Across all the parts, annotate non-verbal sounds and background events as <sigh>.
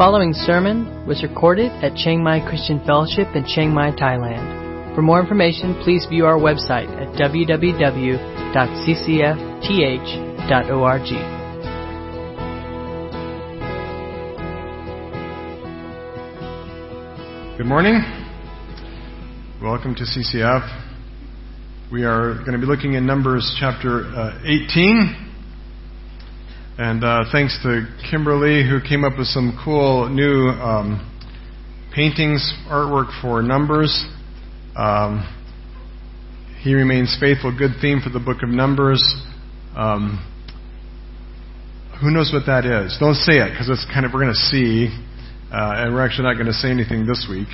following sermon was recorded at Chiang Mai Christian Fellowship in Chiang Mai, Thailand. For more information, please view our website at www.ccfth.org. Good morning. Welcome to CCF. We are going to be looking in Numbers chapter uh, 18. And uh, thanks to Kimberly, who came up with some cool new um, paintings, artwork for Numbers. Um, he remains faithful, good theme for the book of Numbers. Um, who knows what that is? Don't say it, because it's kind of, we're going to see. Uh, and we're actually not going to say anything this week,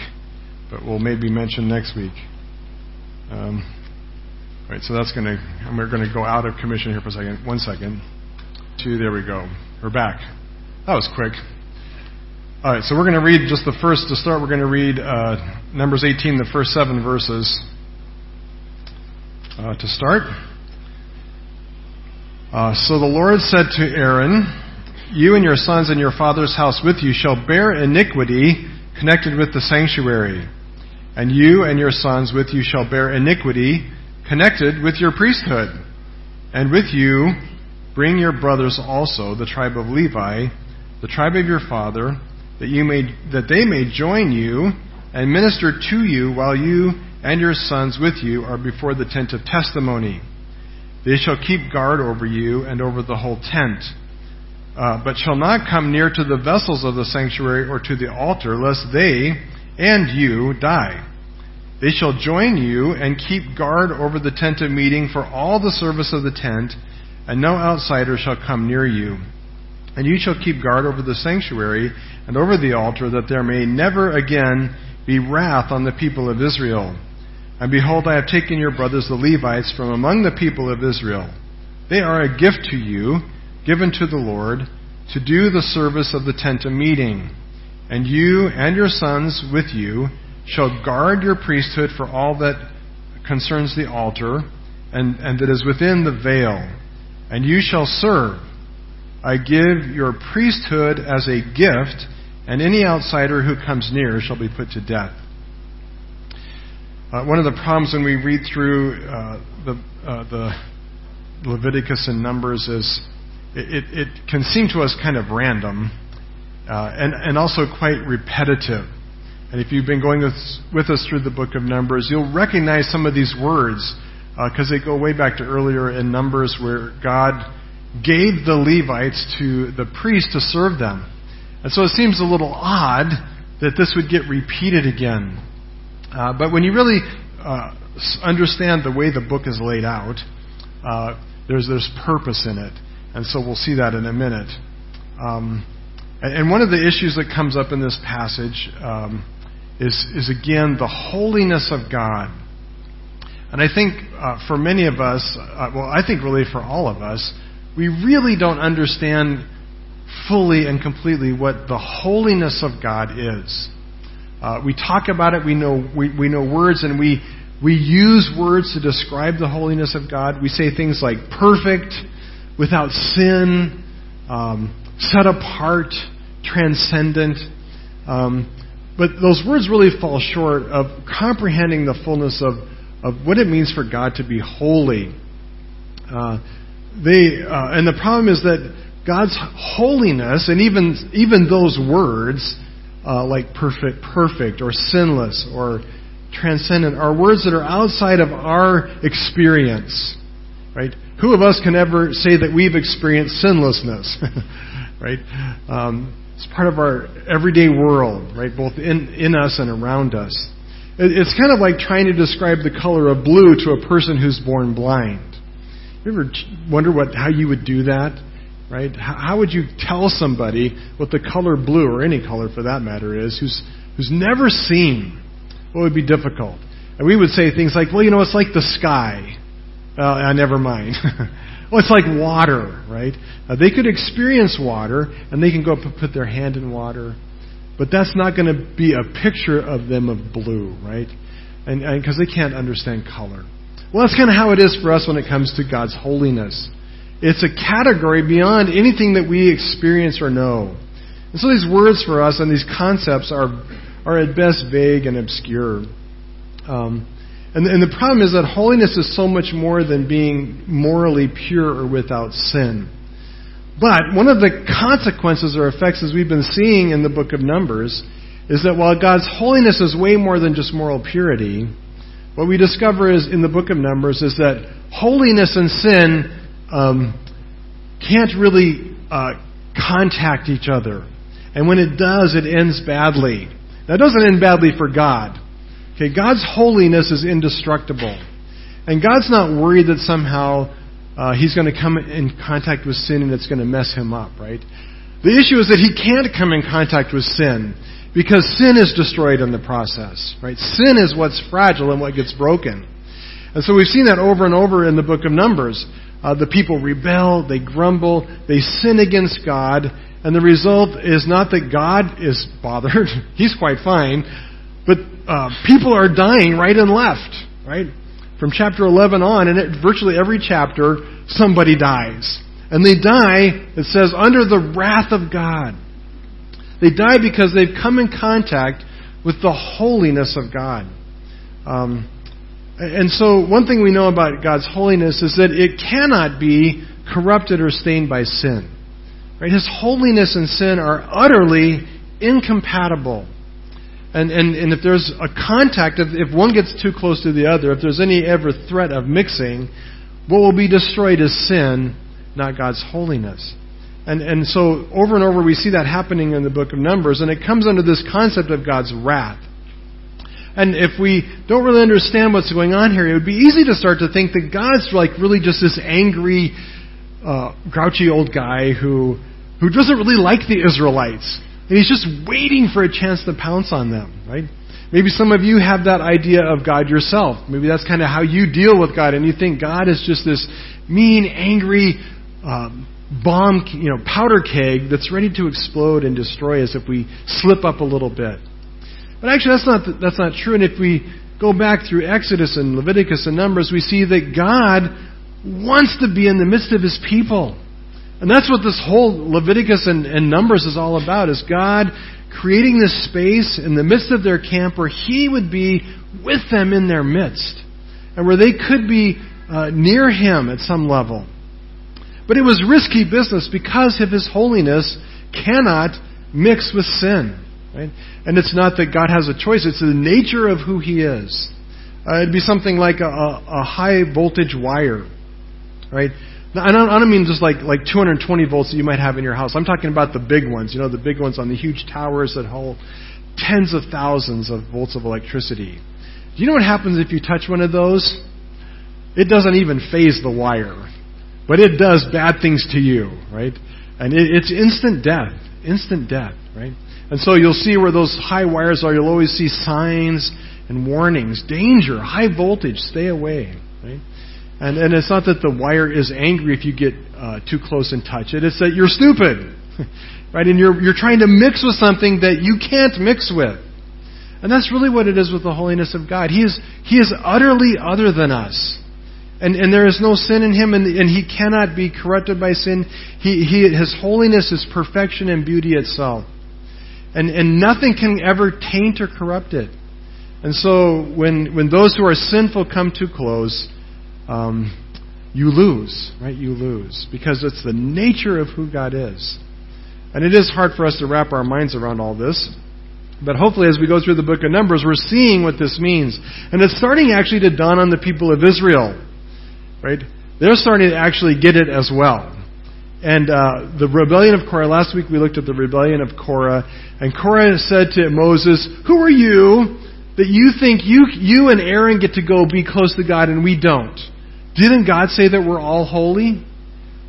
but we'll maybe mention next week. Um, right, so that's going to, we're going to go out of commission here for a second. One second. Two, there we go. We're back. That was quick. All right, so we're going to read just the first, to start, we're going to read uh, Numbers 18, the first seven verses. Uh, to start. Uh, so the Lord said to Aaron, You and your sons and your father's house with you shall bear iniquity connected with the sanctuary. And you and your sons with you shall bear iniquity connected with your priesthood. And with you Bring your brothers also, the tribe of Levi, the tribe of your father, that you may that they may join you and minister to you while you and your sons with you are before the tent of testimony. They shall keep guard over you and over the whole tent, uh, but shall not come near to the vessels of the sanctuary or to the altar, lest they and you die. They shall join you and keep guard over the tent of meeting for all the service of the tent and no outsider shall come near you. And you shall keep guard over the sanctuary and over the altar, that there may never again be wrath on the people of Israel. And behold, I have taken your brothers the Levites from among the people of Israel. They are a gift to you, given to the Lord, to do the service of the tent of meeting. And you and your sons with you shall guard your priesthood for all that concerns the altar and, and that is within the veil and you shall serve. I give your priesthood as a gift, and any outsider who comes near shall be put to death. Uh, one of the problems when we read through uh, the, uh, the Leviticus and Numbers is it, it, can seem to us kind of random uh, and, and also quite repetitive. And if you've been going with, with us through the book of Numbers, you'll recognize some of these words because uh, they go way back to earlier in Numbers where God gave the Levites to the priests to serve them. And so it seems a little odd that this would get repeated again. Uh, but when you really uh, understand the way the book is laid out, uh, there's, there's purpose in it. And so we'll see that in a minute. Um, and one of the issues that comes up in this passage um, is, is, again, the holiness of God. And I think uh, for many of us, uh, well, I think really for all of us, we really don't understand fully and completely what the holiness of God is. Uh, we talk about it, we know, we, we know words, and we, we use words to describe the holiness of God. We say things like perfect, without sin, um, set apart, transcendent. Um, but those words really fall short of comprehending the fullness of of what it means for God to be holy. Uh, they, uh, and the problem is that God's holiness, and even even those words, uh, like perfect, perfect, or sinless, or transcendent, are words that are outside of our experience. Right? Who of us can ever say that we've experienced sinlessness? <laughs> right? Um, it's part of our everyday world, right? Both in, in us and around us. It's kind of like trying to describe the color of blue to a person who's born blind. You ever wonder what how you would do that? Right? How would you tell somebody what the color blue, or any color for that matter, is, who's who's never seen? What would be difficult? And we would say things like, "Well, you know, it's like the sky." Uh, never mind. <laughs> well, it's like water, right? Uh, they could experience water, and they can go up and put their hand in water, but that's not going to be a picture of them of blue, right? And because they can't understand color. Well, that's kind of how it is for us when it comes to God's holiness. It's a category beyond anything that we experience or know. And so these words for us and these concepts are, are at best vague and obscure. Um, and, and the problem is that holiness is so much more than being morally pure or without sin. But one of the consequences or effects, as we've been seeing in the book of Numbers, is that while God's holiness is way more than just moral purity, what we discover is in the book of Numbers is that holiness and sin um, can't really uh, contact each other. And when it does, it ends badly. Now, it doesn't end badly for God. Okay, God's holiness is indestructible. And God's not worried that somehow uh, he's going to come in contact with sin and it's going to mess him up, right? The issue is that he can't come in contact with sin because sin is destroyed in the process, right? Sin is what's fragile and what gets broken. And so we've seen that over and over in the book of Numbers. Uh, the people rebel, they grumble, they sin against God, and the result is not that God is bothered, <laughs> he's quite fine, but uh, people are dying right and left, right? From chapter 11 on, and virtually every chapter, somebody dies. And they die, it says, under the wrath of God. They die because they've come in contact with the holiness of God. Um, and so, one thing we know about God's holiness is that it cannot be corrupted or stained by sin. Right? His holiness and sin are utterly incompatible. And, and, and if there's a contact, if, if one gets too close to the other, if there's any ever threat of mixing, what will be destroyed is sin, not God's holiness. And, and so over and over we see that happening in the book of Numbers, and it comes under this concept of God's wrath. And if we don't really understand what's going on here, it would be easy to start to think that God's like really just this angry, uh, grouchy old guy who, who doesn't really like the Israelites. And he's just waiting for a chance to pounce on them, right? Maybe some of you have that idea of God yourself. Maybe that's kind of how you deal with God, and you think God is just this mean, angry um, bomb, you know, powder keg that's ready to explode and destroy us if we slip up a little bit. But actually, that's not that's not true. And if we go back through Exodus and Leviticus and Numbers, we see that God wants to be in the midst of His people. And that's what this whole Leviticus and, and, Numbers is all about, is God creating this space in the midst of their camp where He would be with them in their midst. And where they could be uh, near Him at some level. But it was risky business because of His holiness cannot mix with sin. Right? And it's not that God has a choice, it's the nature of who He is. Uh, it'd be something like a, a, a high voltage wire. Right? I don't, I don't mean just like, like 220 volts that you might have in your house. I'm talking about the big ones, you know, the big ones on the huge towers that hold tens of thousands of volts of electricity. Do you know what happens if you touch one of those? It doesn't even faze the wire, but it does bad things to you, right? And it, it's instant death, instant death, right? And so you'll see where those high wires are, you'll always see signs and warnings, danger, high voltage, stay away, right? And, and it's not that the wire is angry if you get uh, too close and touch it. It's that you're stupid, <laughs> right? And you're, you're trying to mix with something that you can't mix with. And that's really what it is with the holiness of God. He is, he is utterly other than us. And, and there is no sin in him, and, and he cannot be corrupted by sin. He, he, his holiness is perfection and beauty itself. And, and nothing can ever taint or corrupt it. And so when, when those who are sinful come too close, um, you lose, right? You lose. Because it's the nature of who God is. And it is hard for us to wrap our minds around all this. But hopefully, as we go through the book of Numbers, we're seeing what this means. And it's starting actually to dawn on the people of Israel. Right? They're starting to actually get it as well. And uh, the rebellion of Korah, last week we looked at the rebellion of Korah. And Korah said to Moses, Who are you that you think you, you and Aaron get to go be close to God and we don't? Didn't God say that we're all holy?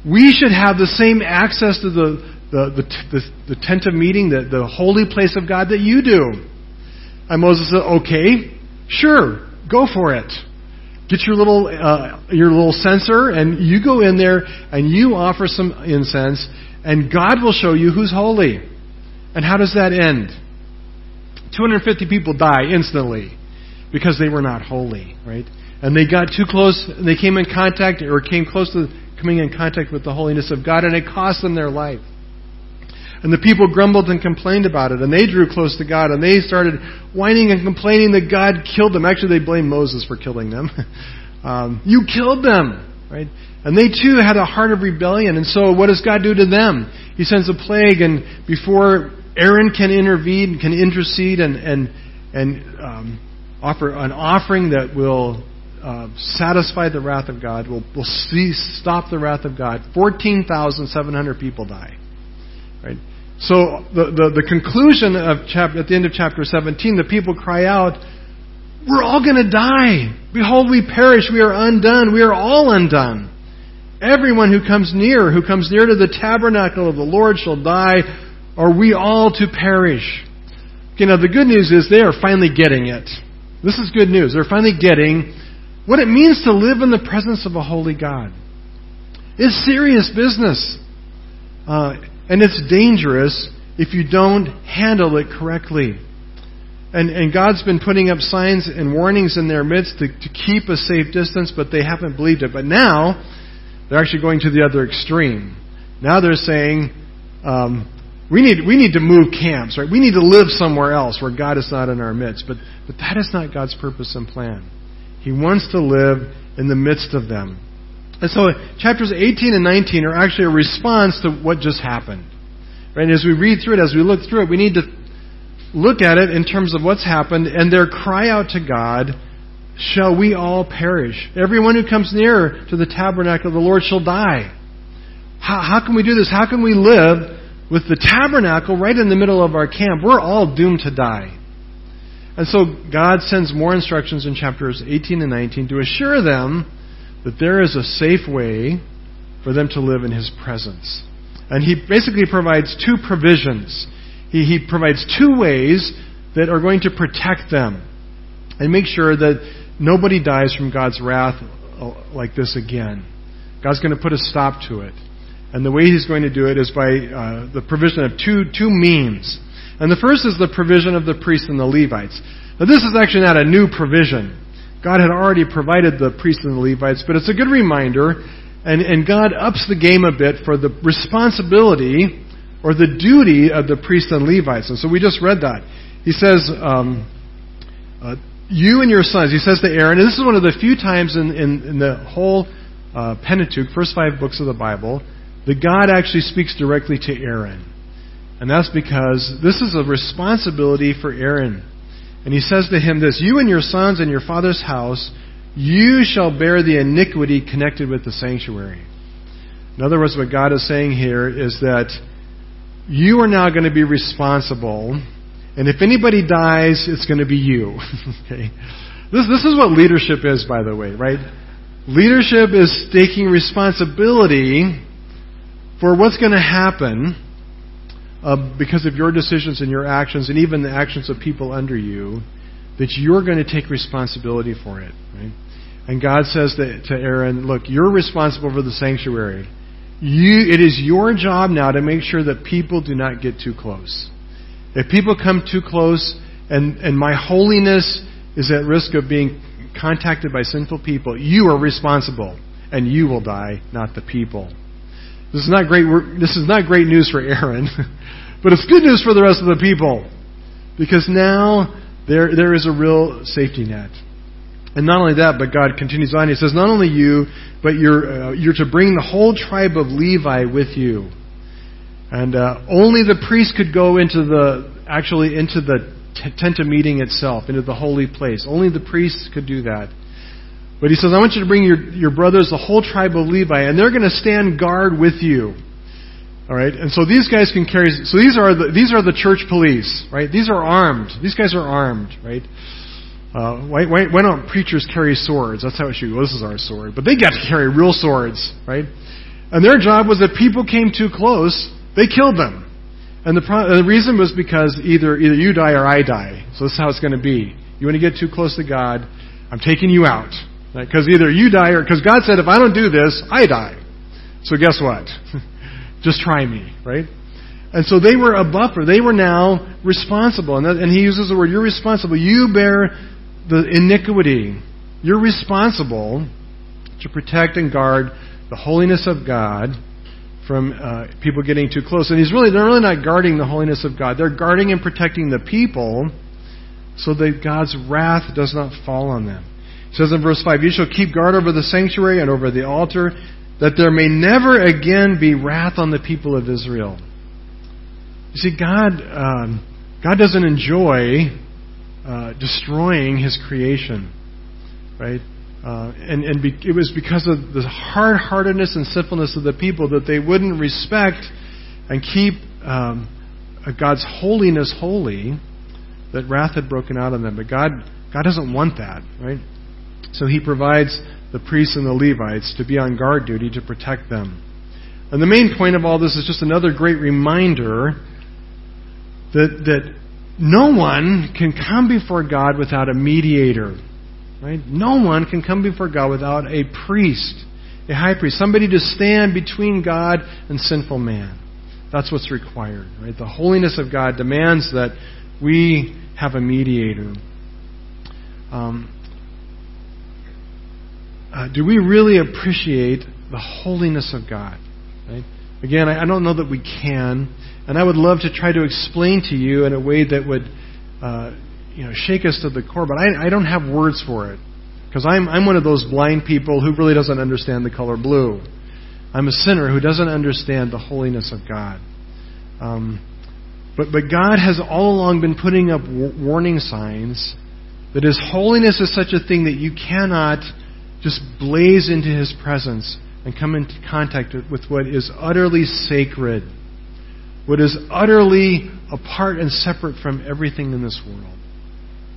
We should have the same access to the, the, the, the, the tent of meeting, the, the holy place of God that you do. And Moses said, okay, sure, go for it. Get your little, uh, your little censer and you go in there and you offer some incense and God will show you who's holy. And how does that end? 250 people die instantly because they were not holy, right? And they got too close, and they came in contact or came close to coming in contact with the holiness of God, and it cost them their life. And the people grumbled and complained about it, and they drew close to God, and they started whining and complaining that God killed them. Actually, they blamed Moses for killing them. <laughs> um, you killed them, right? And they too had a heart of rebellion. And so, what does God do to them? He sends a plague, and before Aaron can intervene, can intercede, and and and um, offer an offering that will uh, satisfy the wrath of God, will will cease, stop the wrath of God. Fourteen thousand seven hundred people die. Right. So the, the, the conclusion of chapter, at the end of chapter 17, the people cry out, We're all going to die. Behold, we perish. We are undone. We are all undone. Everyone who comes near, who comes near to the tabernacle of the Lord shall die, or we all to perish. Okay, now the good news is they are finally getting it. This is good news. They're finally getting what it means to live in the presence of a holy God. It's serious business. Uh, and it's dangerous if you don't handle it correctly. And, and God's been putting up signs and warnings in their midst to, to keep a safe distance, but they haven't believed it. But now, they're actually going to the other extreme. Now they're saying, um, we need, we need to move camps, right? We need to live somewhere else where God is not in our midst. But, but that is not God's purpose and plan. He wants to live in the midst of them. And so chapters 18 and 19 are actually a response to what just happened. Right? And as we read through it, as we look through it, we need to look at it in terms of what's happened and their cry out to God, shall we all perish? Everyone who comes near to the tabernacle of the Lord shall die. How, how can we do this? How can we live with the tabernacle right in the middle of our camp? We're all doomed to die. And so God sends more instructions in chapters 18 and 19 to assure them that there is a safe way for them to live in His presence. And He basically provides two provisions. He, he provides two ways that are going to protect them and make sure that nobody dies from God's wrath uh, like this again. God's going to put a stop to it. And the way He's going to do it is by uh, the provision of two, two means. And the first is the provision of the priests and the Levites. Now, this is actually not a new provision. God had already provided the priests and the Levites, but it's a good reminder, and, and God ups the game a bit for the responsibility or the duty of the priests and Levites. And so we just read that. He says, um, uh, You and your sons, he says to Aaron, and this is one of the few times in, in, in the whole uh, Pentateuch, first five books of the Bible, that God actually speaks directly to Aaron. And that's because this is a responsibility for Aaron. And he says to him this You and your sons and your father's house, you shall bear the iniquity connected with the sanctuary. In other words, what God is saying here is that you are now going to be responsible, and if anybody dies, it's going to be you. <laughs> okay? This, this is what leadership is, by the way, right? Leadership is taking responsibility for what's going to happen uh, because of your decisions and your actions, and even the actions of people under you, that you're going to take responsibility for it. Right? And God says to, to Aaron, Look, you're responsible for the sanctuary. You, it is your job now to make sure that people do not get too close. If people come too close and, and my holiness is at risk of being contacted by sinful people, you are responsible and you will die, not the people. This is not great. This is not great news for Aaron, <laughs> but it's good news for the rest of the people, because now there there is a real safety net. And not only that, but God continues on. He says, not only you, but you're uh, you're to bring the whole tribe of Levi with you, and uh, only the priest could go into the actually into the tent of meeting itself, into the holy place. Only the priests could do that. But he says, I want you to bring your, your brothers, the whole tribe of Levi, and they're going to stand guard with you. All right, and so these guys can carry. So these are the these are the church police, right? These are armed. These guys are armed, right? Uh, why, why, why don't preachers carry swords? That's how it should. Well, this is our sword, but they got to carry real swords, right? And their job was that people came too close, they killed them. And the, pro- the reason was because either either you die or I die. So this is how it's going to be. You want to get too close to God, I'm taking you out. Because either you die or, because God said, if I don't do this, I die. So guess what? <laughs> Just try me, right? And so they were a buffer. They were now responsible. And, that, and he uses the word, you're responsible. You bear the iniquity. You're responsible to protect and guard the holiness of God from uh, people getting too close. And he's really, they're really not guarding the holiness of God. They're guarding and protecting the people so that God's wrath does not fall on them. He says in verse 5, You shall keep guard over the sanctuary and over the altar, that there may never again be wrath on the people of Israel. You see, God, um, God doesn't enjoy uh, destroying His creation, right? Uh, and and be, it was because of the hard-heartedness and sinfulness of the people that they wouldn't respect and keep um, God's holiness holy that wrath had broken out on them. But God, God doesn't want that, right? So He provides the priests and the Levites to be on guard duty to protect them. And the main point of all this is just another great reminder that that no one can come before God without a mediator. Right? No one can come before God without a priest, a high priest, somebody to stand between God and sinful man. That's what's required. Right? The holiness of God demands that we have a mediator. Um, uh, do we really appreciate the holiness of God? Right? Again, I, I, don't know that we can, and I would love to try to explain to you in a way that would, uh, you know, shake us to the core. But I, I don't have words for it because I'm I'm one of those blind people who really doesn't understand the color blue. I'm a sinner who doesn't understand the holiness of God. Um, but, but God has all along been putting up warning signs that His holiness is such a thing that you cannot just blaze into His presence and come into contact with what is utterly sacred, what is utterly apart and separate from everything in this world.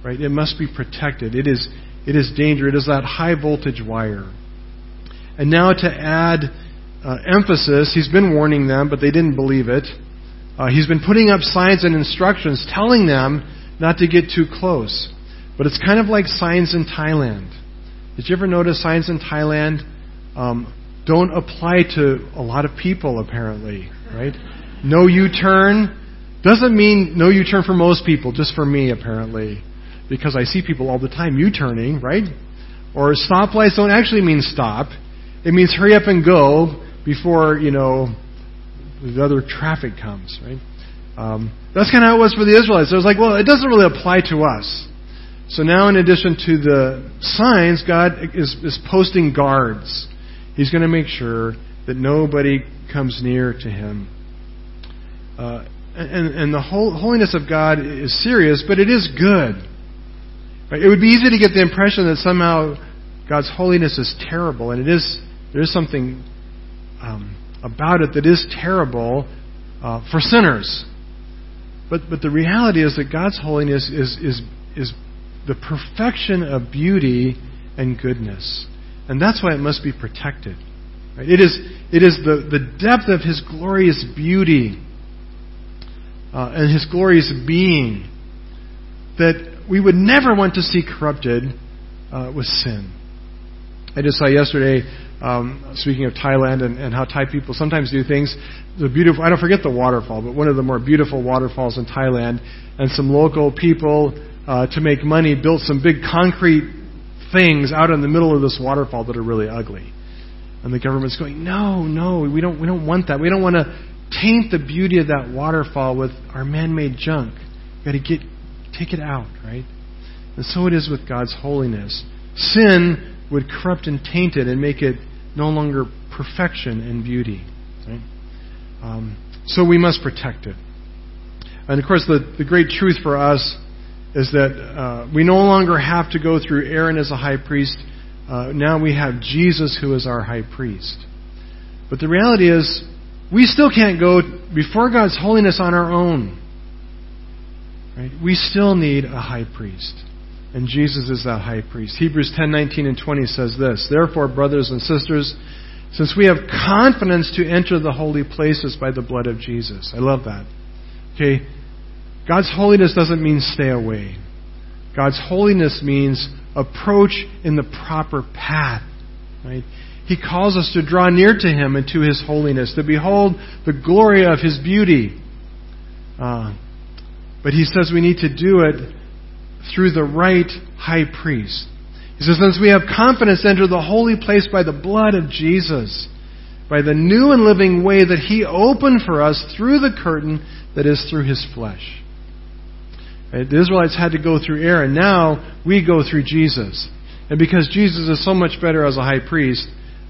Right? It must be protected. It is, it is danger. It is that high voltage wire. And now to add uh, emphasis, he's been warning them, but they didn't believe it. Uh, he's been putting up signs and instructions telling them not to get too close. But it's kind of like signs in Thailand. Did you ever notice signs in Thailand um, don't apply to a lot of people, apparently, right? No U turn doesn't mean no U turn for most people, just for me, apparently. Because I see people all the time U turning, right? Or stoplights don't actually mean stop. It means hurry up and go before, you know, the other traffic comes, right? Um, that's kind of how it was for the Israelites. It was like, well, it doesn't really apply to us. So now, in addition to the signs, God is, is posting guards. He's going to make sure that nobody comes near to him. Uh, and, and the holiness of God is serious, but it is good. Right? It would be easy to get the impression that somehow God's holiness is terrible, and it is. There is something um, about it that is terrible uh, for sinners. But, but the reality is that God's holiness is, is, is the perfection of beauty and goodness. And that's why it must be protected. Right? It is, it is the, the depth of His glorious beauty uh, and His glorious being that we would never want to see corrupted uh, with sin. I just saw yesterday um, speaking of Thailand and, and how Thai people sometimes do things, the beautiful, I don't forget the waterfall, but one of the more beautiful waterfalls in Thailand, and some local people, uh, to make money, built some big concrete things out in the middle of this waterfall that are really ugly. And the government's going, no, no, we don't, we don't want that. We don't want to taint the beauty of that waterfall with our man-made junk. We've got to get, take it out, right? And so it is with God's holiness. Sin would corrupt and taint it and make it no longer perfection and beauty. Right? Um, so we must protect it. And of course, the, the great truth for us is that uh, we no longer have to go through Aaron as a high priest. Uh, now we have Jesus who is our high priest. But the reality is, we still can't go before God's holiness on our own. Right? We still need a high priest. And Jesus is that high priest. Hebrews 10:19 and 20 says this, "Therefore, brothers and sisters, since we have confidence to enter the holy places by the blood of Jesus." I love that. Okay, God's holiness doesn't mean stay away. God's holiness means approach in the proper path, right? He calls us to draw near to Him and to His holiness, to behold the glory of His beauty. Uh, but He says we need to do it through the right high priest. He says, Since we have confidence to enter the holy place by the blood of Jesus. by the new and living way that He opened for us through the curtain that is through His flesh. Right? The Israelites had to go through Aaron. Now we go through Jesus. And because Jesus is so much better as a high priest,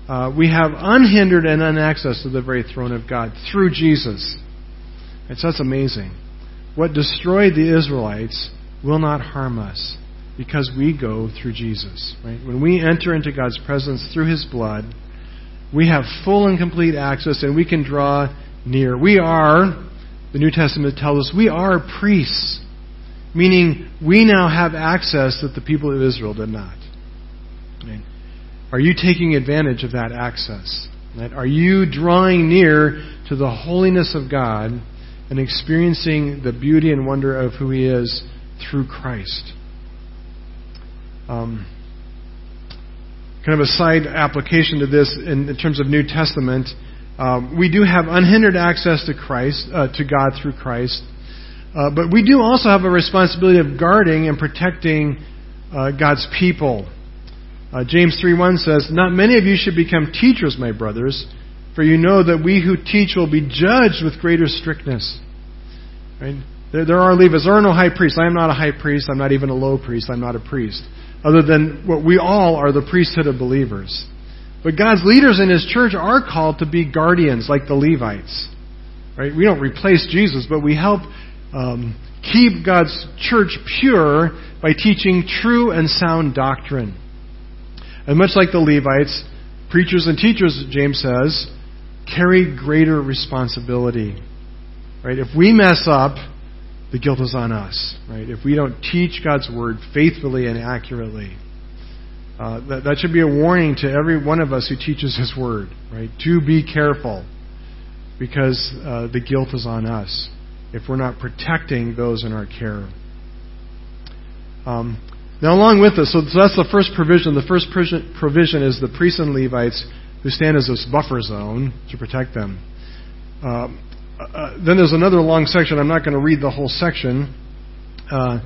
uh, we have unhindered and unaccess to the very throne of God through Jesus. And so that's amazing. What destroyed the Israelites will not harm us because we go through Jesus. Right? When we enter into God's presence through His blood, we have full and complete access and we can draw near. We are, the New Testament tells us, we are priests. Meaning, we now have access that the people of Israel did not. Right? Are you taking advantage of that access? Right? Are you drawing near to the holiness of God and experiencing the beauty and wonder of who He is through Christ? Um, kind of a side application to this in, in terms of New Testament. Um, we do have unhindered access to Christ, uh, to God through Christ. Uh, but we do also have a responsibility of guarding and protecting uh, God's people. Uh, James 3.1 says, Not many of you should become teachers, my brothers, for you know that we who teach will be judged with greater strictness. Right? There, there are Levites. There are no high priests. I am not a high priest. I'm not even a low priest. I'm not a priest. Other than what we all are the priesthood of believers. But God's leaders in His church are called to be guardians like the Levites. Right? We don't replace Jesus, but we help um, keep God's church pure by teaching true and sound doctrine. And much like the Levites, preachers and teachers, James says, carry greater responsibility. Right? If we mess up, the guilt is on us. Right? If we don't teach God's word faithfully and accurately, uh, that, that should be a warning to every one of us who teaches His word. Right? To be careful, because uh, the guilt is on us if we're not protecting those in our care. Um, now, along with this, so, that's the first provision. The first provision is the priests and Levites who stand as this buffer zone to protect them. Uh, uh, then there's another long section. I'm not going to read the whole section, uh,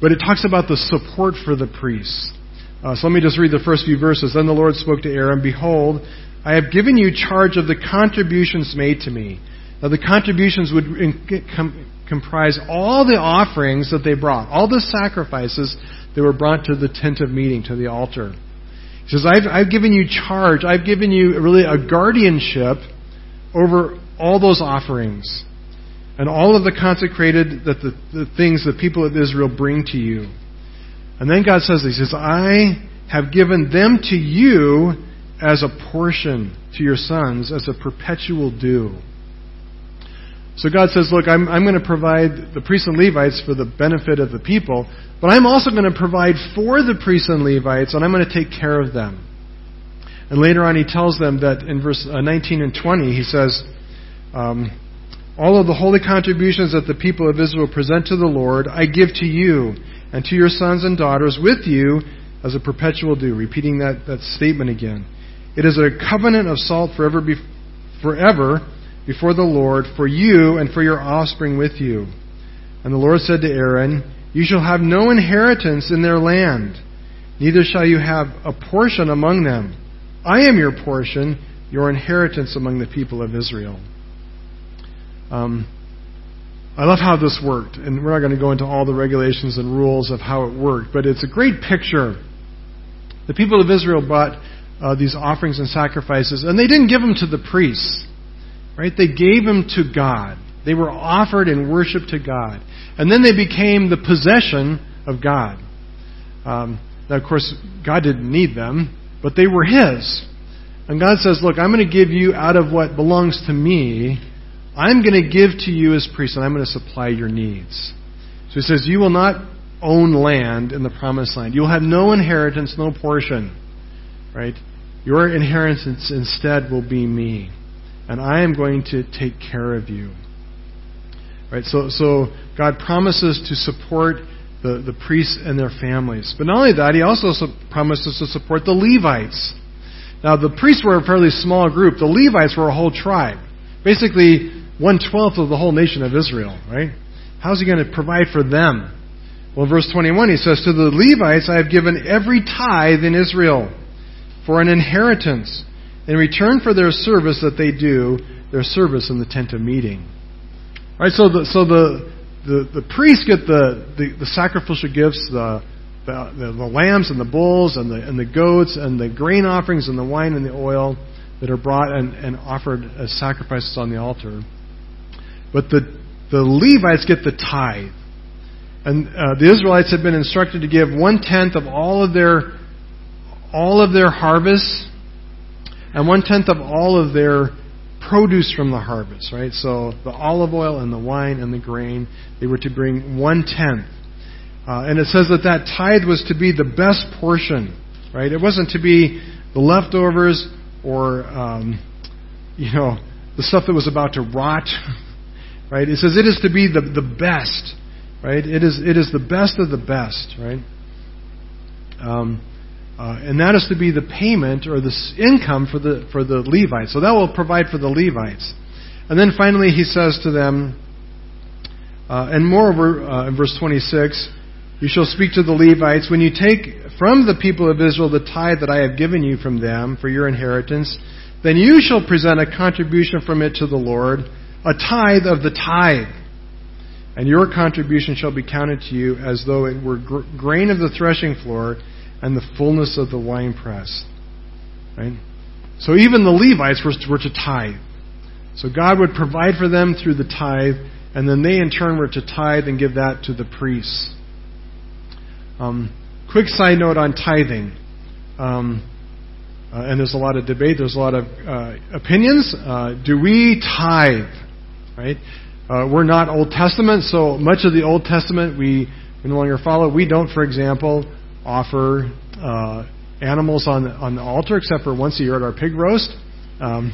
but it talks about the support for the priests. Uh, so let me just read the first few verses. Then the Lord spoke to Aaron, Behold, I have given you charge of the contributions made to me now, the contributions would comprise all the offerings that they brought, all the sacrifices that were brought to the tent of meeting, to the altar. He says, I've, I've given you charge, I've given you really a guardianship over all those offerings and all of the consecrated that the, the things the people of Israel bring to you. And then God says, He says, I have given them to you as a portion to your sons, as a perpetual due. So God says, Look, I'm, I'm going to provide the priests and Levites for the benefit of the people, but I'm also going to provide for the priests and Levites, and I'm going to take care of them. And later on, he tells them that in verse uh, 19 and 20, he says, um, All of the holy contributions that the people of Israel present to the Lord, I give to you and to your sons and daughters with you as a perpetual due. Repeating that, that statement again. It is a covenant of salt forever, be, forever before the Lord for you and for your offspring with you. And the Lord said to Aaron, You shall have no inheritance in their land, neither shall you have a portion among them. I am your portion, your inheritance among the people of Israel. Um, I love how this worked, and we're not going to go into all the regulations and rules of how it worked, but it's a great picture. The people of Israel brought uh, these offerings and sacrifices, and they didn't give them to the priests. Right? They gave them to God. They were offered in worship to God. And then they became the possession of God. Um, now, of course, God didn't need them, but they were His. And God says, Look, I'm going to give you out of what belongs to me. I'm going to give to you as priests, and I'm going to supply your needs. So He says, You will not own land in the promised land. You'll have no inheritance, no portion. Right? Your inheritance instead will be me and I am going to take care of you. Right? So, so God promises to support the, the priests and their families. But not only that, He also promises to support the Levites. Now, the priests were a fairly small group. The Levites were a whole tribe. Basically, one twelfth of the whole nation of Israel, right? How's He going to provide for them? Well, verse 21, He says, To the Levites I have given every tithe in Israel for an inheritance in return for their service that they do, their service in the tent of meeting. All right, so the, so the, the, the priests get the, the, the sacrificial gifts, the, the, the, lambs and the bulls and the, and the goats and the grain offerings and the wine and the oil that are brought and, and offered as sacrifices on the altar. But the, the Levites get the tithe. And uh, the Israelites had been instructed to give one tenth of all of their all of their harvests and one tenth of all of their produce from the harvest, right? So the olive oil and the wine and the grain, they were to bring one tenth. Uh, and it says that that tithe was to be the best portion, right? It wasn't to be the leftovers or, um, you know, the stuff that was about to rot, <laughs> right? It says it is to be the, the best, right? It is, it is the best of the best, right? Um, uh, and that is to be the payment or the income for the for the Levites. So that will provide for the Levites. And then finally, he says to them, uh, and moreover, uh, in verse 26, you shall speak to the Levites when you take from the people of Israel the tithe that I have given you from them for your inheritance. Then you shall present a contribution from it to the Lord, a tithe of the tithe. And your contribution shall be counted to you as though it were grain of the threshing floor and the fullness of the winepress. Right? So even the Levites were, were to tithe. So God would provide for them through the tithe, and then they in turn were to tithe and give that to the priests. Um, quick side note on tithing. Um, uh, and there's a lot of debate, there's a lot of uh, opinions. Uh, do we tithe? Right? Uh, we're not Old Testament, so much of the Old Testament we, no longer follow. We don't, for example, offer uh, animals on on the altar except for once a year at our pig roast. Um,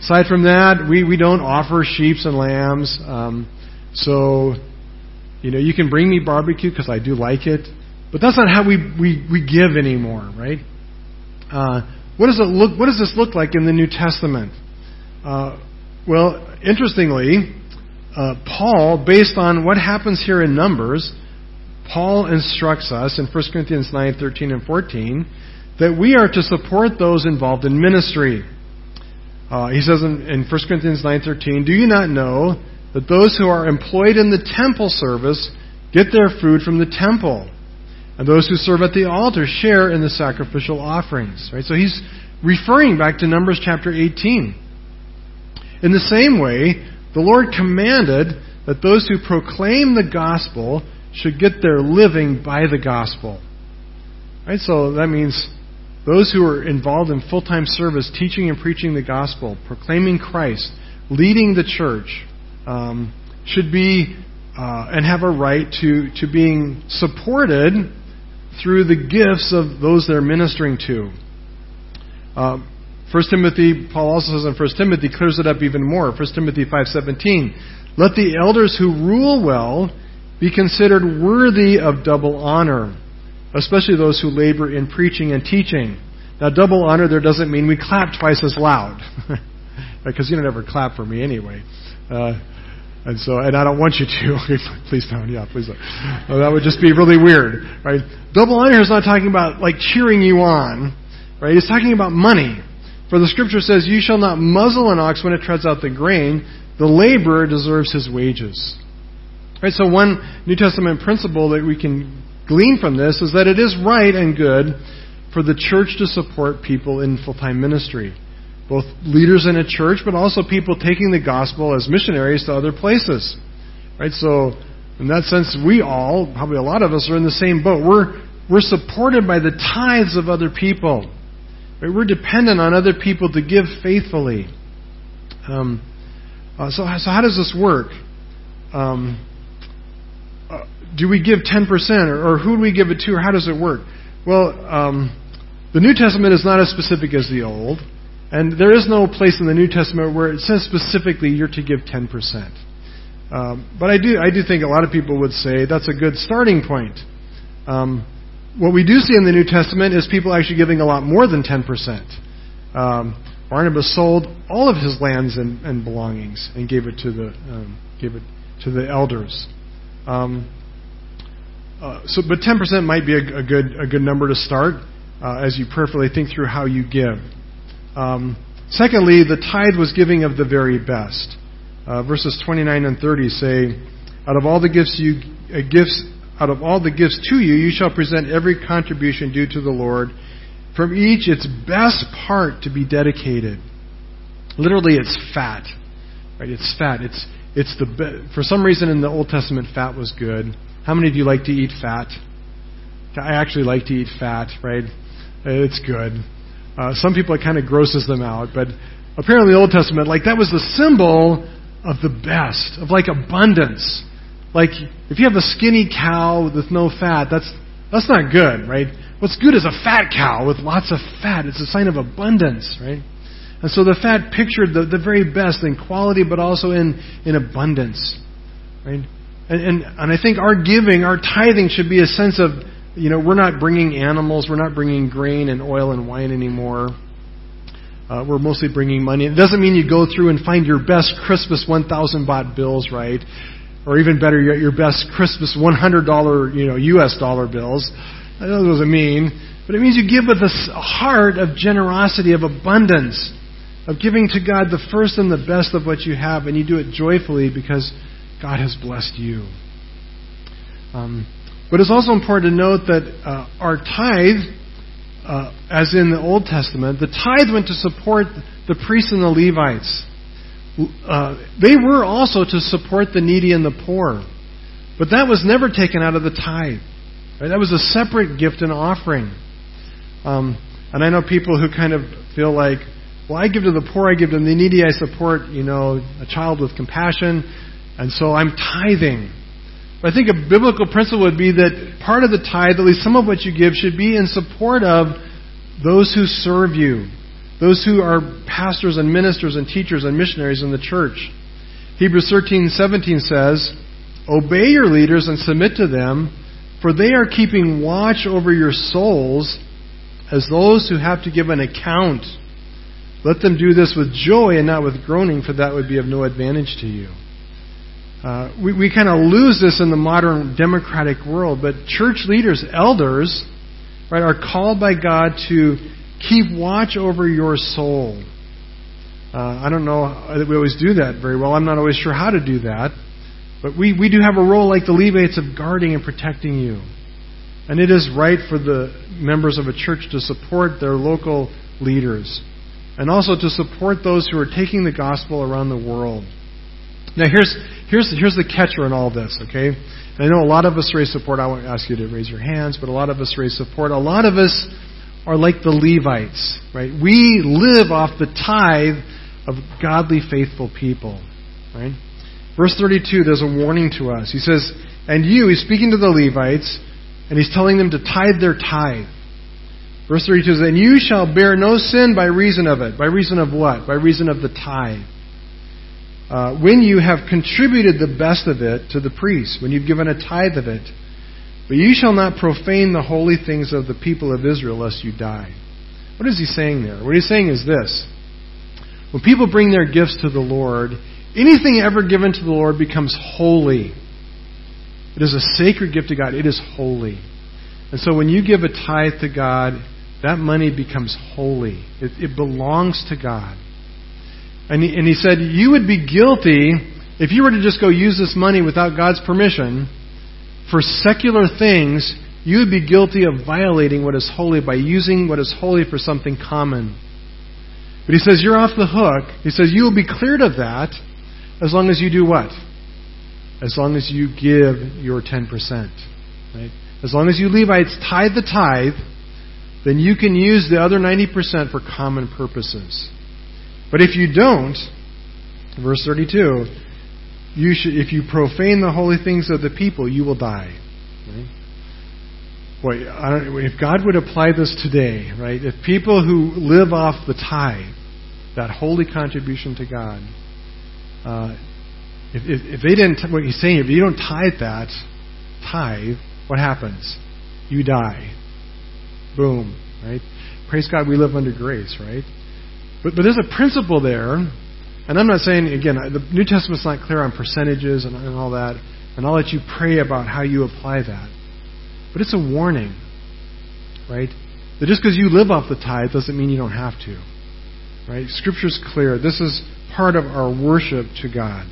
aside from that, we, we don't offer sheeps and lambs. Um, so, you know, you can bring me barbecue because I do like it, but that's not how we, we, we give anymore, right? Uh, what does it look? What does this look like in the New Testament? Uh, well, interestingly, uh, Paul, based on what happens here in Numbers, Paul instructs us in 1 Corinthians 9, 13, and 14 that we are to support those involved in ministry. Uh, he says in, in 1 Corinthians 9:13, "Do you not know that those who are employed in the temple service get their food from the temple, and those who serve at the altar share in the sacrificial offerings?" Right. So he's referring back to Numbers chapter 18. In the same way, the Lord commanded that those who proclaim the gospel should get their living by the gospel. Right? So that means those who are involved in full time service, teaching and preaching the gospel, proclaiming Christ, leading the church, um, should be uh, and have a right to, to being supported through the gifts of those they're ministering to. Uh, 1 Timothy, Paul also says in 1 Timothy, clears it up even more. 1 Timothy 5.17, Let the elders who rule well be considered worthy of double honor, especially those who labor in preaching and teaching. Now, double honor there doesn't mean we clap twice as loud, <laughs> because you don't ever clap for me anyway. Uh, and so, and I don't want you to. <laughs> please don't. Yeah, please don't. Well, that would just be really weird, right? Double honor is not talking about like cheering you on, right? It's talking about money. For the scripture says, "You shall not muzzle an ox when it treads out the grain. The laborer deserves his wages." Right, so one New Testament principle that we can glean from this is that it is right and good for the church to support people in full-time ministry. Both leaders in a church, but also people taking the gospel as missionaries to other places. Right, so in that sense, we all, probably a lot of us, are in the same boat. We're, we're supported by the tithes of other people. Right? We're dependent on other people to give faithfully. Um, uh, so, so how does this work? Um, do we give 10% or, or who do we give it to or how does it work? Well, um, the New Testament is not as specific as the Old, and there is no place in the New Testament where it says specifically you're to give 10%. Um, but I do, I do think a lot of people would say that's a good starting point. Um, what we do see in the New Testament is people actually giving a lot more than 10%. Um, Barnabas sold all of his lands and, and belongings and gave it to the um, gave it to the elders. Um, uh, so, but 10% might be a, a, good a good number to start uh, as you prayerfully think through how you give. Um, Secondly, the tithe was giving of the very best. Uh, verses 29 and 30 say, "Out of all the gifts you uh, gifts out of all the gifts to you, you shall present every contribution due to the Lord, from each its best part to be dedicated." Literally, it's fat, right? It's fat. It's it's the be- for some reason in the Old Testament, fat was good. How many of you like to eat fat? I actually like to eat fat, right? It's good. Uh, some people it kind of grosses them out, but apparently the Old Testament, like that was the symbol of the best, of like abundance. Like if you have a skinny cow with no fat, that's that's not good, right? What's good is a fat cow with lots of fat. It's a sign of abundance, right? And so the fat pictured the, the very best in quality, but also in, in abundance, right? And, and, and I think our giving, our tithing should be a sense of you know, we're not bringing animals, we're not bringing grain and oil and wine anymore. Uh, we're mostly bringing money. It doesn't mean you go through and find your best Christmas 1,000 baht bills, right? Or even better yet, your best Christmas $100, you know, U.S. dollar bills. I know That doesn't mean, but it means you give with a heart of generosity, of abundance, of giving to God the first and the best of what you have, and you do it joyfully because God has blessed you. Um, but it's also important to note that uh, our tithe, uh, as in the Old Testament, the tithe went to support the priests and the Levites. Uh, they were also to support the needy and the poor. But that was never taken out of the tithe. Right? That was a separate gift and offering. Um, and I know people who kind of feel like, well, I give to the poor, I give to the needy, I support, you know, a child with compassion, and so I'm tithing. But I think a biblical principle would be that part of the tithe, at least some of what you give, should be in support of those who serve you, those who are pastors and ministers and teachers and missionaries in the church. Hebrews 13:17 says, "Obey your leaders and submit to them, for they are keeping watch over your souls as those who have to give an account. Let them do this with joy and not with groaning, for that would be of no advantage to you." Uh, we we kind of lose this in the modern democratic world, but church leaders, elders, right, are called by God to keep watch over your soul. Uh, I don't know that we always do that very well. I'm not always sure how to do that. But we, we do have a role like the Levites of guarding and protecting you. And it is right for the members of a church to support their local leaders and also to support those who are taking the gospel around the world. Now, here's, here's, here's the catcher in all this, okay? And I know a lot of us raise support. I won't ask you to raise your hands, but a lot of us raise support. A lot of us are like the Levites, right? We live off the tithe of godly, faithful people, right? Verse 32, there's a warning to us. He says, And you, he's speaking to the Levites, and he's telling them to tithe their tithe. Verse 32 says, And you shall bear no sin by reason of it. By reason of what? By reason of the tithe uh, when you have contributed the best of it to the priest, when you've given a tithe of it. But you shall not profane the holy things of the people of Israel, lest you die. What is he saying there? What he's saying is this. When people bring their gifts to the Lord, anything ever given to the Lord becomes holy. It is a sacred gift to God. It is holy. And so when you give a tithe to God, that money becomes holy. It, it belongs to God. And he, and he said, You would be guilty if you were to just go use this money without God's permission for secular things. You would be guilty of violating what is holy by using what is holy for something common. But he says, You're off the hook. He says, You will be cleared of that as long as you do what? As long as you give your 10%. Right? As long as you Levites tithe the tithe, then you can use the other 90% for common purposes. But if you don't, verse 32, you should, if you profane the holy things of the people, you will die. Right? Boy, if God would apply this today, right? If people who live off the tithe, that holy contribution to God, uh, if, if, if, they didn't, what he's saying, if you don't tithe that tithe, what happens? You die. Boom, right? Praise God, we live under grace, right? But, but there's a principle there, and I'm not saying, again, the New Testament's not clear on percentages and, and all that, and I'll let you pray about how you apply that. But it's a warning, right? That just because you live off the tithe doesn't mean you don't have to. Right? Scripture's clear. This is part of our worship to God.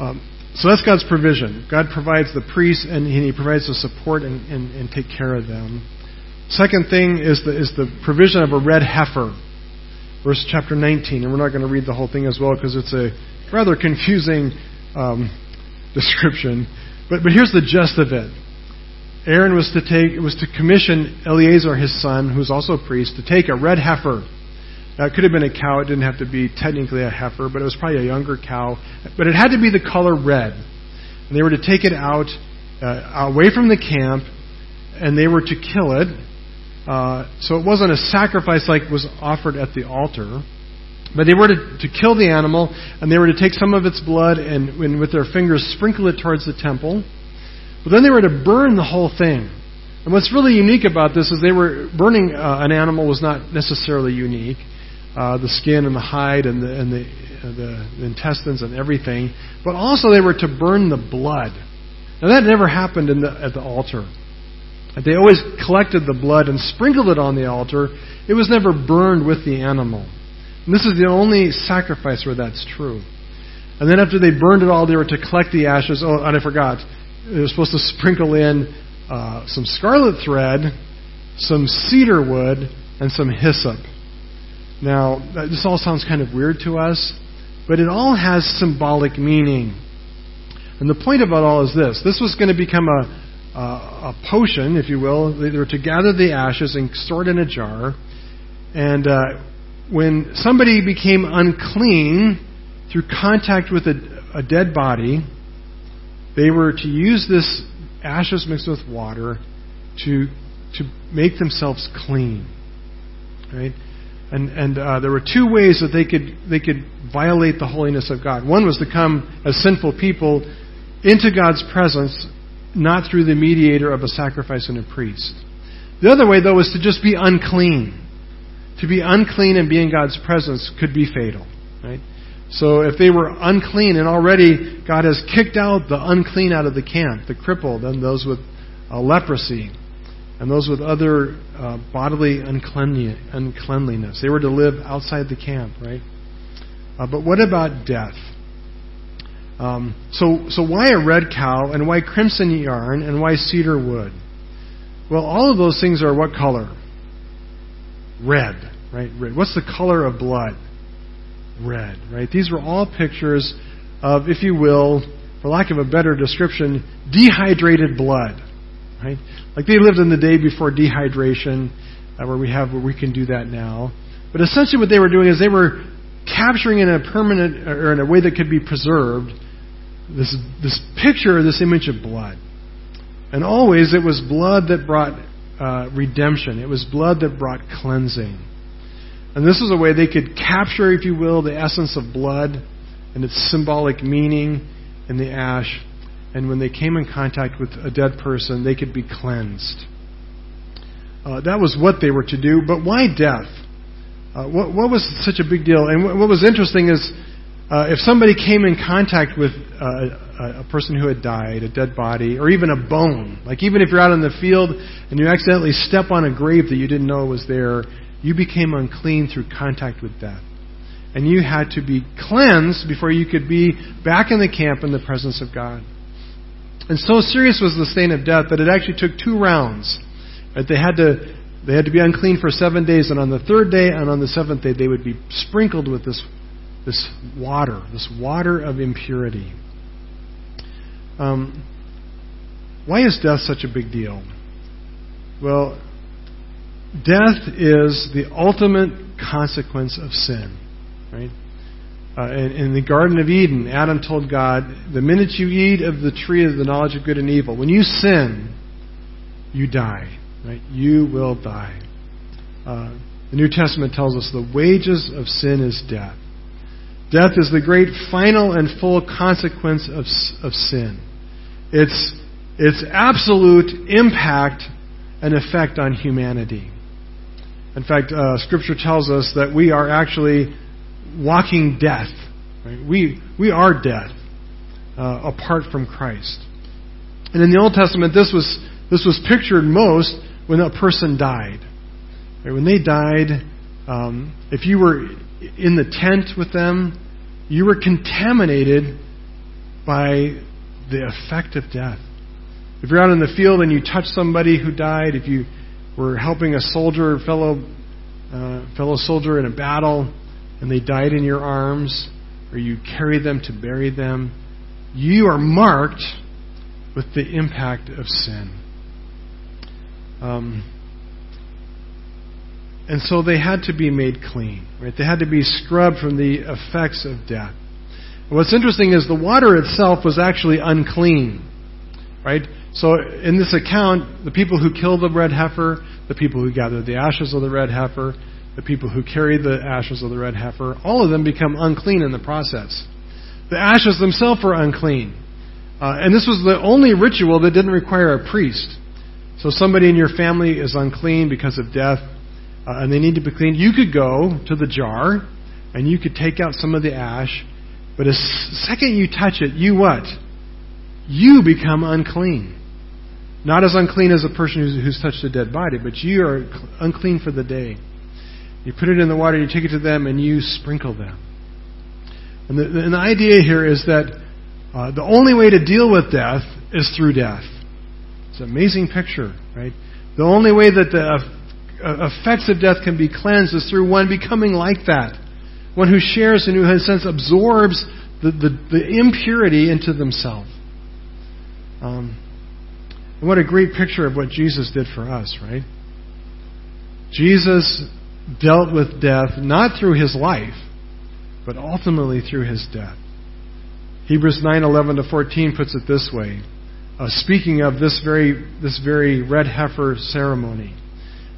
Um, so that's God's provision. God provides the priests and He provides the support and, and, and take care of them. Second thing is the, is the provision of a red heifer. Verse chapter 19. And we're not going to read the whole thing as well because it's a rather confusing um, description. But, but here's the gist of it. Aaron was to take was to commission Eleazar his son, who's also a priest, to take a red heifer. Now, it could have been a cow. It didn't have to be technically a heifer, but it was probably a younger cow. But it had to be the color red. And they were to take it out uh, away from the camp, and they were to kill it. Uh, so it wasn't a sacrifice like was offered at the altar. But they were to, to kill the animal, and they were to take some of its blood and, and with their fingers sprinkle it towards the temple. But then they were to burn the whole thing. And what's really unique about this is they were burning uh, an animal was not necessarily unique. Uh, the skin and the hide and the, and the, uh, the, intestines and everything, but also they were to burn the blood. Now that never happened the, at the altar. They always collected the blood and sprinkled it on the altar. It was never burned with the animal. And this is the only sacrifice where that's true. And then after they burned it all, they were to collect the ashes. Oh, and I forgot. They were supposed to sprinkle in uh, some scarlet thread, some cedar wood, and some hyssop. Now, this all sounds kind of weird to us, but it all has symbolic meaning. And the point about all is this this was going to become a, a, a potion, if you will. They were to gather the ashes and store it in a jar. And uh, when somebody became unclean through contact with a, a dead body, they were to use this ashes mixed with water to to make themselves clean. Right? And and uh, there were two ways that they could they could violate the holiness of God. One was to come as sinful people into God's presence, not through the mediator of a sacrifice and a priest. The other way, though, was to just be unclean. To be unclean and be in God's presence could be fatal. Right? So if they were unclean, and already God has kicked out the unclean out of the camp, the crippled, and those with uh, leprosy, and those with other uh, bodily uncleanliness, they were to live outside the camp, right? Uh, but what about death? Um, so, so why a red cow, and why crimson yarn, and why cedar wood? Well, all of those things are what color? Red, right? Red. What's the color of blood? red, right? These were all pictures of, if you will, for lack of a better description, dehydrated blood, right? Like they lived in the day before dehydration, uh, where we have where we can do that now. But essentially, what they were doing is they were capturing in a permanent or in a way that could be preserved this this picture, this image of blood. And always, it was blood that brought uh, redemption. It was blood that brought cleansing. And this is a way they could capture, if you will, the essence of blood and its symbolic meaning in the ash. And when they came in contact with a dead person, they could be cleansed. Uh, that was what they were to do. But why death? Uh, what, what, was such a big deal? And what, what was interesting is uh, if somebody came in contact with uh, a person who had died, a dead body, or even a bone, like even if you're out in the field and you accidentally step on a grave that you didn't know was there, you became unclean through contact with death. And you had to be cleansed before you could be back in the camp in the presence of God. And so serious was the stain of death that it actually took two rounds. They had to they had to be unclean for seven days, and on the third day and on the seventh day they would be sprinkled with this this water, this water of impurity. Um, why is death such a big deal? Well, death is the ultimate consequence of sin. Right? Uh, in, in, the Garden of Eden, Adam told God, the minute you eat of the tree of the knowledge of good and evil, when you sin, you die. Right? You will die. Uh, the New Testament tells us the wages of sin is death. Death is the great final and full consequence of, of sin. It's, its absolute impact and effect on humanity. In fact, uh, Scripture tells us that we are actually walking death. Right? We, we are death uh, apart from Christ. And in the Old Testament, this was, this was pictured most when a person died. Right? When they died, Um, if you were in the tent with them, you were contaminated by the effect of death. If you're out in the field and you touch somebody who died, if you were helping a soldier, fellow uh, fellow soldier in a battle, and they died in your arms, or you carried them to bury them, you are marked with the impact of sin. Um, and so they had to be made clean, right? They had to be scrubbed from the effects of death. And what's interesting is the water itself was actually unclean, right? So in this account, the people who killed the red heifer, the people who gathered the ashes of the red heifer, the people who carried the ashes of the red heifer, all of them become unclean in the process. The ashes themselves were unclean. Uh, and this was the only ritual that didn't require a priest. So somebody in your family is unclean because of death, uh, and they need to be cleaned. You could go to the jar, and you could take out some of the ash, but the second you touch it, you what? You become unclean. Not as unclean as a person who's, who's touched a dead body, but you are unclean for the day. You put it in the water, you take it to them, and you sprinkle them. And the, and the idea here is that uh, the only way to deal with death is through death. It's an amazing picture, right? The only way that the effects of death can be cleansed is through one becoming like that. One who shares and who, in a sense, absorbs the, the, the impurity into themselves. Um, and what a great picture of what Jesus did for us, right? Jesus dealt with death not through his life, but ultimately through his death. Hebrews 9:11 to 14 puts it this way, uh, speaking of this very this very red heifer ceremony.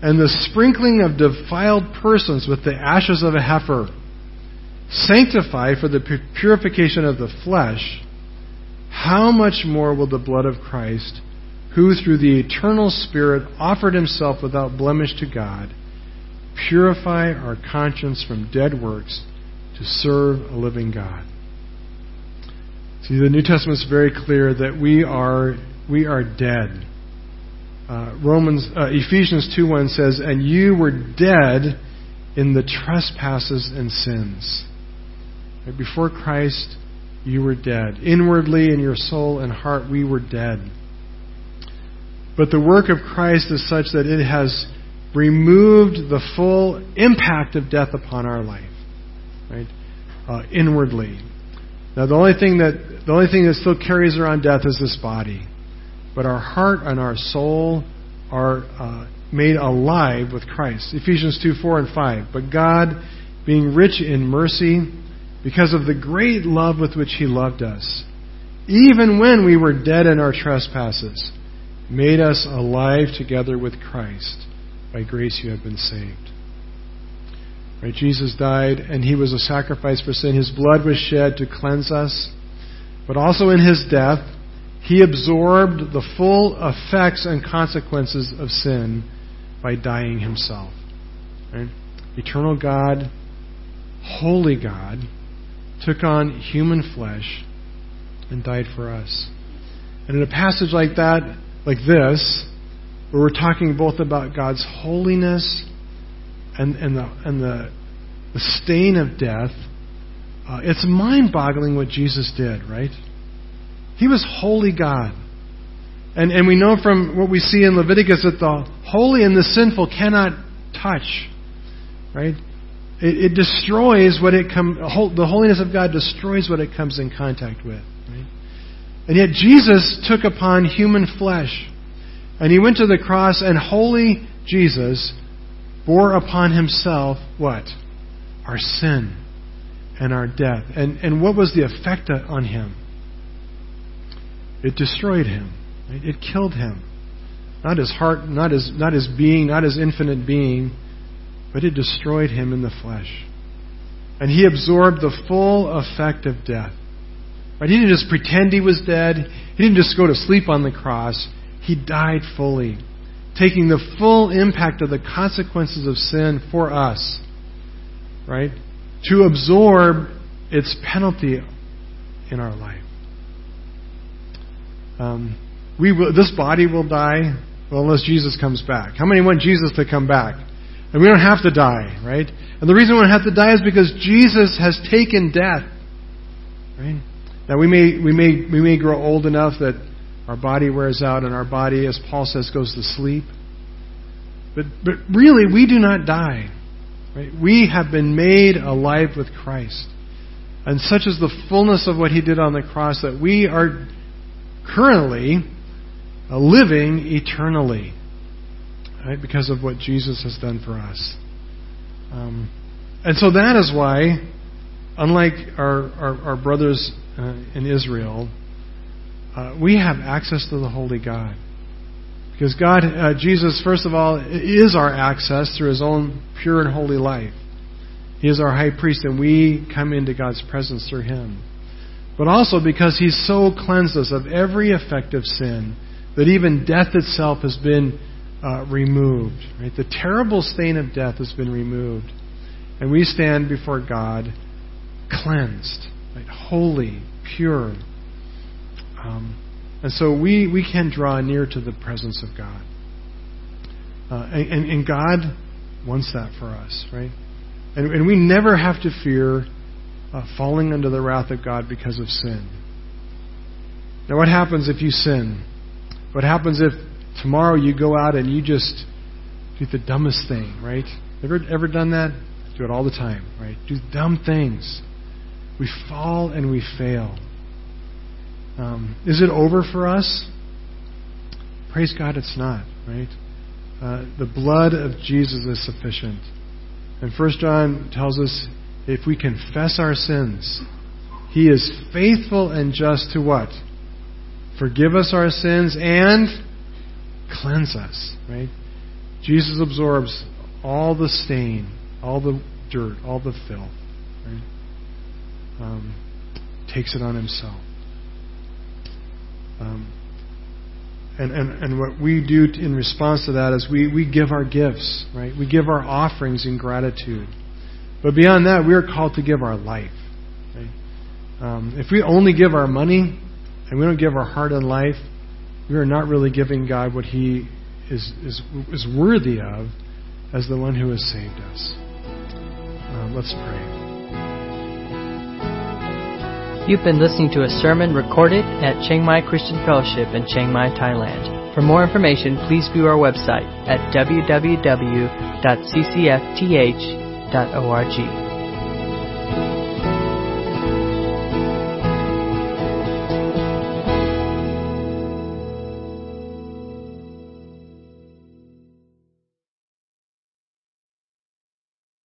and the sprinkling of defiled persons with the ashes of a heifer sanctify for the purification of the flesh, how much more will the blood of Christ, who through the eternal Spirit offered himself without blemish to God, purify our conscience from dead works to serve a living God. See, the New Testament is very clear that we are we are dead. Uh, Romans uh, Ephesians 2:1 says, "And you were dead in the trespasses and sins." Right before Christ, you were dead. Inwardly, in your soul and heart, we were dead. But the work of Christ is such that it has removed the full impact of death upon our life, right? Uh, inwardly. Now, the only thing that the only thing that still carries around death is this body, but our heart and our soul are uh, made alive with Christ. Ephesians two four and five. But God, being rich in mercy, because of the great love with which He loved us, even when we were dead in our trespasses, made us alive together with Christ. By grace you have been saved. Right? Jesus died and he was a sacrifice for sin. His blood was shed to cleanse us. But also in his death, he absorbed the full effects and consequences of sin by dying himself. Right? Eternal God, holy God, took on human flesh and died for us. And in a passage like that, like this, where we're talking both about God's holiness and, and, the, and the, the stain of death, uh, it's mind boggling what Jesus did, right? He was holy God. And, and we know from what we see in Leviticus that the holy and the sinful cannot touch, right? It, it destroys what it comes, the holiness of God destroys what it comes in contact with, right? And yet Jesus took upon human flesh and he went to the cross, and holy Jesus bore upon himself what? Our sin and our death. And, and what was the effect on him? It destroyed him. Right? It killed him. Not his heart, not his, not his being, not his infinite being, but it destroyed him in the flesh. And he absorbed the full effect of death. Right? He didn't just pretend he was dead. He didn't just go to sleep on the cross. He died fully, taking the full impact of the consequences of sin for us. Right? To absorb its penalty in our life. Um, we will, this body will die well, unless Jesus comes back. How many want Jesus to come back? And we don't have to die, right? And the reason we don't have to die is because Jesus has taken death. Right? Now we may we may we may grow old enough that our body wears out and our body, as Paul says, goes to sleep. But but really we do not die. Right? We have been made alive with Christ. And such is the fullness of what he did on the cross that we are currently living eternally. Right? Because of what Jesus has done for us. Um, and so that is why, unlike our, our, our brothers uh, in Israel, uh, we have access to the Holy God. Because God, uh, Jesus, first of all, is our access through His own pure and holy life. He is our high priest, and we come into God's presence through Him. But also because He's so cleansed us of every effect of sin that even death itself has been uh, removed. Right? The terrible stain of death has been removed. And we stand before God cleansed, right? holy, pure. Um, and so we, we can draw near to the presence of God. Uh, and, and, God wants that for us, right? And, and we never have to fear uh, falling under the wrath of God because of sin. Now, what happens if you sin? What happens if tomorrow you go out and you just do the dumbest thing, right? Ever ever done that? Do it all the time, right? Do dumb things. We fall and we fail. Um, is it over for us? Praise God, it's not, right? Uh, the blood of Jesus is sufficient. And First John tells us if we confess our sins, He is faithful and just to what? Forgive us our sins and cleanse us, right? Jesus absorbs all the stain, all the dirt, all the filth, right? Um, takes it on himself. Um, and, and, and what we do in response to that is we, we give our gifts, right? We give our offerings in gratitude. But beyond that, we are called to give our life. Right? Um, if we only give our money and we don't give our heart and life, we are not really giving God what He is, is, is worthy of as the one who has saved us. Um, let's pray. You've been listening to a sermon recorded at Chiang Mai Christian Fellowship in Chiang Mai, Thailand. For more information, please view our website at www.ccfth.org.